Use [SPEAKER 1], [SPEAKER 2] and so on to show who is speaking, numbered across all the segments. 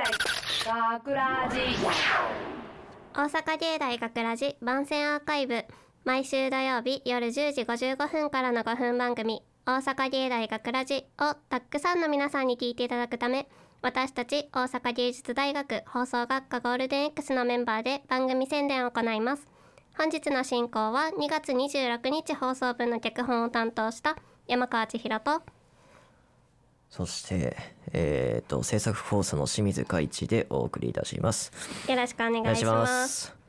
[SPEAKER 1] 大学ラジ。
[SPEAKER 2] 大阪芸大学ラジ番宣アーカイブ。毎週土曜日夜10時55分からの5分番組大阪芸大学ラジをたくさんの皆さんに聞いていただくため私たち大阪芸術大学放送学科ゴールデン X のメンバーで番組宣伝を行います。本日の進行は2月26日放送分の脚本を担当した山川千尋と
[SPEAKER 3] そして、えっ、と、制作フォースの清水海一でお送りいたします。
[SPEAKER 2] よろしくお願いします
[SPEAKER 3] す。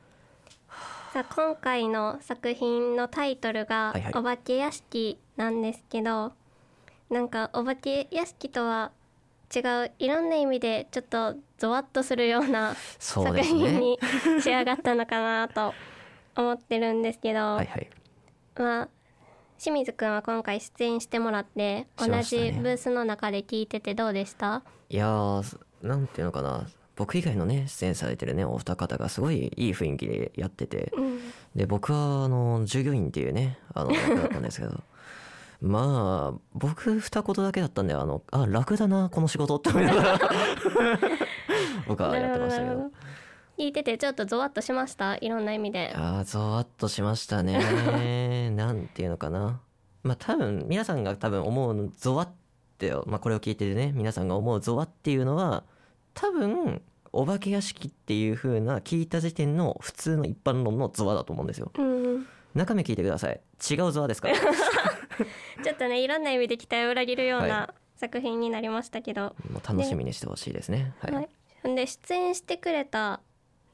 [SPEAKER 2] さあ今回の作品のタイトルが
[SPEAKER 3] はいはい「
[SPEAKER 2] お化け屋敷」なんですけど、なんかお化け屋敷とは違ういろんな意味でちょっとゾワッとするような作品に仕上がったのかなと思ってるんですけど、
[SPEAKER 3] はいはい。
[SPEAKER 2] まあ清水くんは今回出演してもらって同じブースの中で聞いててどうでした？
[SPEAKER 3] いやー、なんていうのかな。僕以外のね、出演されてるね、お二方がすごいいい雰囲気でやってて、で、僕は、あの、従業員っていうね、あの、役だったんですけど、まあ、僕二言だけだったんで、あの、あ、楽だな、この仕事って思いながら、僕はやってましたけど。
[SPEAKER 2] 聞いててちょっとゾワッとしました？いろんな意味で。
[SPEAKER 3] あーゾワッとしましたね。なんていうのかな。まあ多分皆さんが多分思うゾワって、まあ、これを聞いてるね皆さんが思うゾワっていうのは多分お化け屋敷っていう風な聞いた時点の普通の一般論のゾワだと思うんですよ。
[SPEAKER 2] うん。
[SPEAKER 3] 中身聞いてください。違うゾワですか？ら
[SPEAKER 2] ちょっとねいろんな意味で期待を裏切るよう
[SPEAKER 3] は
[SPEAKER 2] な作品になりましたけど、
[SPEAKER 3] もう楽しみにしてほしいですね。はい、
[SPEAKER 2] はい。で出演してくれた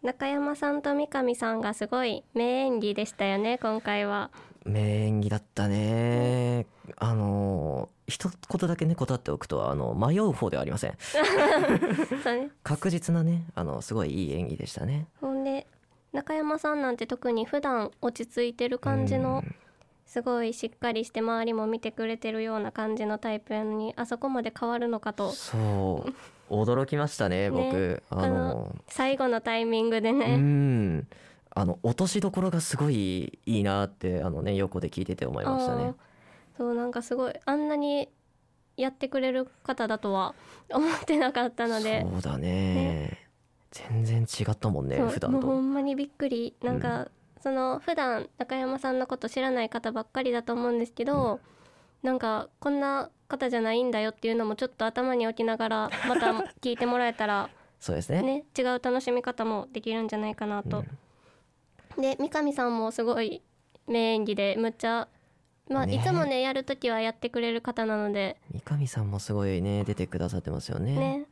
[SPEAKER 2] 中山さんと三上さんがすごい名演技でしたよね今回は。
[SPEAKER 3] 名演技だったね。あの一言だけね断っておくとあの迷う方ではありません。
[SPEAKER 2] ね、
[SPEAKER 3] 確実なねあのすごいいい演技でしたね。
[SPEAKER 2] ほんで中山さんなんて特に普段落ち着いてる感じのすごいしっかりして周りも見てくれてるような感じのタイプやのにあそこまで変わるのかと、
[SPEAKER 3] そう。驚きましたね僕。
[SPEAKER 2] ね
[SPEAKER 3] あの
[SPEAKER 2] 最後のタイミングで
[SPEAKER 3] う
[SPEAKER 2] ね、
[SPEAKER 3] ん。あの落としどころがすごいいいなってあのね横で聞いてて思いましたね。
[SPEAKER 2] そうなんかすごいあんなにやってくれる方だとは思ってなかったので。
[SPEAKER 3] そうだね。全然違ったもんね
[SPEAKER 2] そうもうほ
[SPEAKER 3] 普段と
[SPEAKER 2] んまにびっくり。なんか、その普段中山さんのこと知らない方ばっかりだと思うんですけど、なんかこんな方じゃないんだよっていうのもちょっと頭に置きながらまた聞いてもらえたら
[SPEAKER 3] そうですね。
[SPEAKER 2] ね違う楽しみ方もできるんじゃないかなと。で三上さんもすごい名演技でむっちゃまあ、
[SPEAKER 3] ね。
[SPEAKER 2] いつもねやる時はやってくれる方なので。
[SPEAKER 3] 三上さんもすごいね出てくださってますよね。
[SPEAKER 2] ね。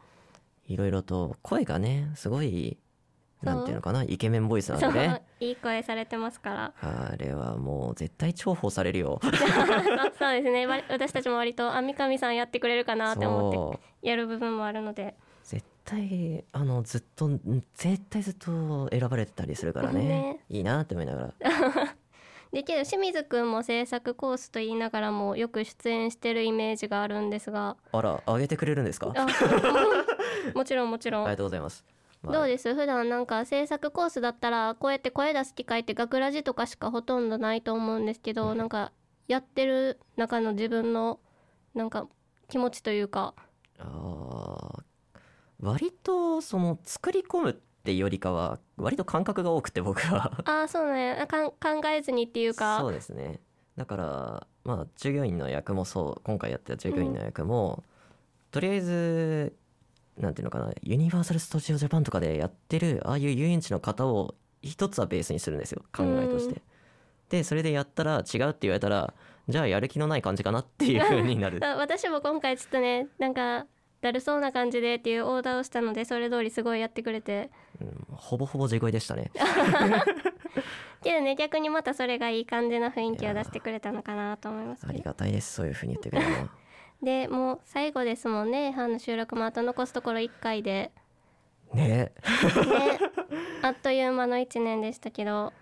[SPEAKER 3] いろいろと声がねすごいなんていうのかな？イケメンボイスなんでね。
[SPEAKER 2] いい声されてますから。
[SPEAKER 3] あれはもう絶対重宝されるよ。
[SPEAKER 2] そうですね。わ私たちも割とあ三上さんやってくれるかなって思ってやる部分もあるので。
[SPEAKER 3] 絶対あのずっとん絶対ずっと選ばれてたりするからね。
[SPEAKER 2] ね。
[SPEAKER 3] いいなって思いながら。
[SPEAKER 2] でけど清水くんも制作コースと言いながらもよく出演してるイメージがあるんですが。
[SPEAKER 3] あら上げてくれるんですか？あ
[SPEAKER 2] あもちろんもちろん、
[SPEAKER 3] りがとうございます、まあ。
[SPEAKER 2] どうです？普段なんか制作コースだったらこうやって声出す機会って学ラジとかしかほとんどないと思うんですけど、なんかやってる中の自分のなんか気持ちというか。
[SPEAKER 3] あー。割とその作り込むってよりかは割と感覚が多くて僕は。
[SPEAKER 2] ああそうねあかん考えずにっていうか。
[SPEAKER 3] そうですね。だからまあ従業員の役もそう。今回やった従業員の役も、とりあえずなんていうのかなユニバーサル・スタジオ・ジャパンとかでやってるああいう遊園地の方を一つはベースにするんですよ考えとして。
[SPEAKER 2] うん。
[SPEAKER 3] でそれでやったら違うって言われたらじゃあやる気のない感じかなっていう風になる。
[SPEAKER 2] あ私も今回ちょっとねなんかだるそうな感じでっていうオーダーをしたのでそれ通りすごいやってくれて。
[SPEAKER 3] うんほぼほぼ地声でしたね。
[SPEAKER 2] けどね逆にまたそれがいい感じの雰囲気を出してくれたのかなと思います
[SPEAKER 3] ありがたいですそういう風に言ってくれるのは
[SPEAKER 2] でもう最後ですもんね。班の収録もあと残すところ1回で。
[SPEAKER 3] ね。
[SPEAKER 2] ね。あっという間の1年でしたけど。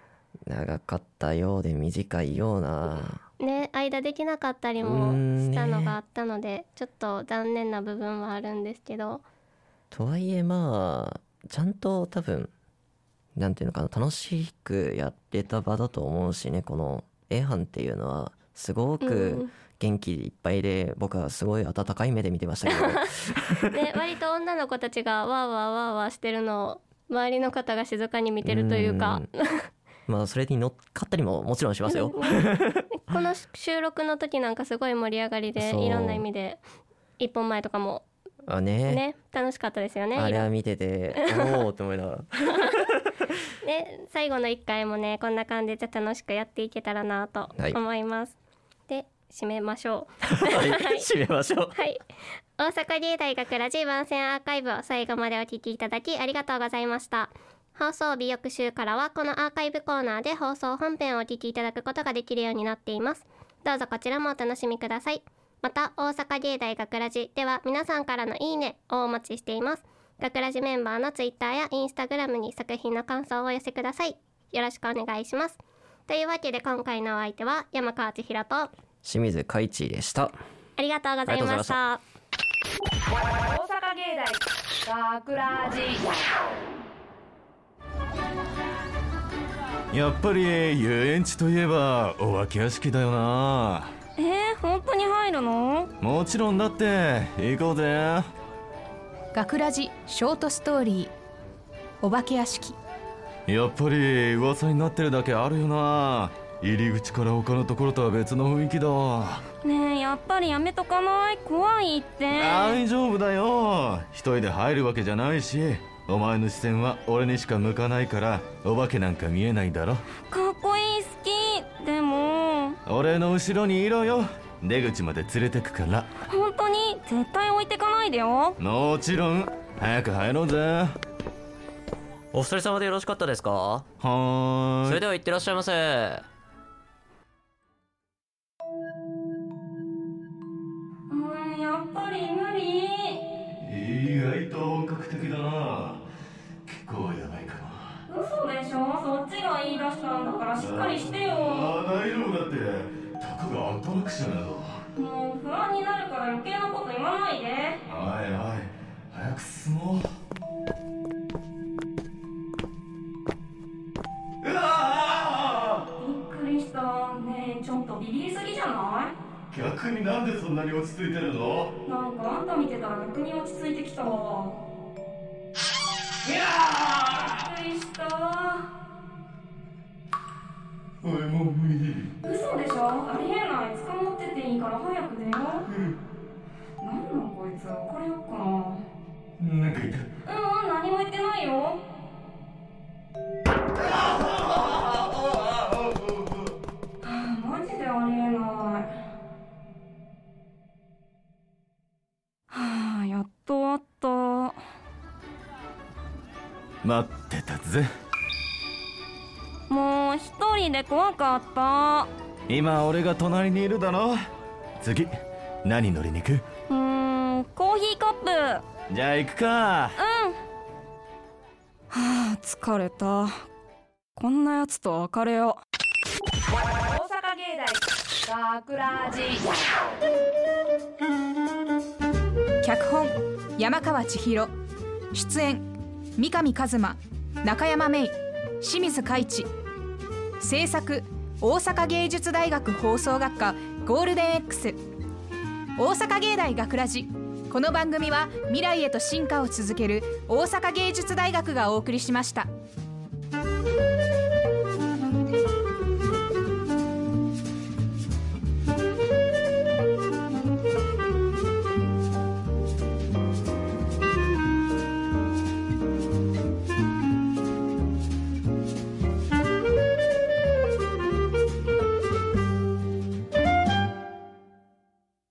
[SPEAKER 3] 長かったようで短いような。
[SPEAKER 2] ね。間できなかったりもしたのがあったのでちょっと残念な部分はあるんですけど。
[SPEAKER 3] とはいえまあちゃんと多分なんていうのかな楽しくやってた場だと思うしねこの A 班っていうのはすご
[SPEAKER 2] う
[SPEAKER 3] く
[SPEAKER 2] ん。
[SPEAKER 3] 元気いっぱいで僕はすごい温かい目で見てましたけど。
[SPEAKER 2] で割と女の子たちがわーわーわーわーしてるのを周りの方が静かに見てるというか。
[SPEAKER 3] うん。まあそれに乗っかったりももちろんしますよ。
[SPEAKER 2] この収録の時なんかすごい盛り上がりでいろんな意味で一本前とかも
[SPEAKER 3] あね。
[SPEAKER 2] ね楽しかったですよね
[SPEAKER 3] あれは見てて おおって思いながら。
[SPEAKER 2] で最後の1回もねこんな感じで楽しくやっていけたらなと
[SPEAKER 3] はい。
[SPEAKER 2] 思います、で締めましょう。
[SPEAKER 3] はい。締めましょう。
[SPEAKER 2] はい。大阪芸大学ラジ番宣アーカイブを最後までお聞きいただきありがとうございました。放送日翌週からはこのアーカイブコーナーで放送本編をお聞きいただくことができるようになっています。どうぞこちらもお楽しみください。また大阪芸大学ラジでは皆さんからのいいねをお待ちしています。学ラジメンバーのツイッターやインスタグラムに作品の感想をお寄せください。よろしくお願いします。というわけで今回のお相手は山川千尋とあ
[SPEAKER 3] 清水海地でした。
[SPEAKER 2] りがとうございました。
[SPEAKER 1] 大阪芸大学ラジ
[SPEAKER 4] やっぱり遊園地といえばお化け屋敷だよな。
[SPEAKER 5] えー、本当に入るの？
[SPEAKER 4] もちろんだって行こうぜ。
[SPEAKER 6] 学ラジショートストーリー。お化け屋敷。
[SPEAKER 4] やっぱり噂になってるだけあるよな入り口から他のところとは別の雰囲気だ。
[SPEAKER 5] ねえやっぱりやめとかない？怖いって。
[SPEAKER 4] 大丈夫だよ。一人で入るわけじゃないしお前の視線は俺にしか向かないからお化けなんか見えないだろ。
[SPEAKER 5] かっこいい好き。でも。
[SPEAKER 4] 俺の後ろにいろよ。出口まで連れてくから。
[SPEAKER 5] 本当に？絶対置いてかないでよ。
[SPEAKER 4] もちろん。早く入ろうぜ。は
[SPEAKER 3] お二人様でよろしかったですか？
[SPEAKER 4] ーい。
[SPEAKER 3] それでは行ってらっしゃいませ
[SPEAKER 4] 外と本格的だな。結構やばいかも
[SPEAKER 5] 嘘でしょ？そっちが言い出したんだからしっかりしてよ。
[SPEAKER 4] ああ大丈夫だって。たかがアトラクションなど
[SPEAKER 5] もう不安になるから余計なこと言わないで。
[SPEAKER 4] おいおい早く進もうう
[SPEAKER 5] な
[SPEAKER 4] に落ち着いてるの？
[SPEAKER 5] なんかあんた見てたら逆に落ち着いてきたわ。びっくりした。
[SPEAKER 4] おいもう無理。
[SPEAKER 5] 嘘でしょ？ありえない。捕まってていいから早く出よう。なんなんこいつ？別れよっか。な
[SPEAKER 4] なんか言った。
[SPEAKER 5] うんうん何も言ってないよ
[SPEAKER 4] 待ってたぜ。
[SPEAKER 5] もう一人で怖かった。
[SPEAKER 4] 今俺が隣にいるだろ。次何乗りに行く？
[SPEAKER 5] うーんコーヒーカップ。
[SPEAKER 4] じゃあ行くか。
[SPEAKER 5] はあ疲れた。こんなやつと別れよ
[SPEAKER 1] 大阪芸大学ラジ
[SPEAKER 6] 脚本山川千尋。出演三上一馬中山芽衣清水海地制作大阪芸術大学放送学科ゴールデン X 大阪芸大学ラジ。この番組は未来へと進化を続ける大阪芸術大学がお送りしました。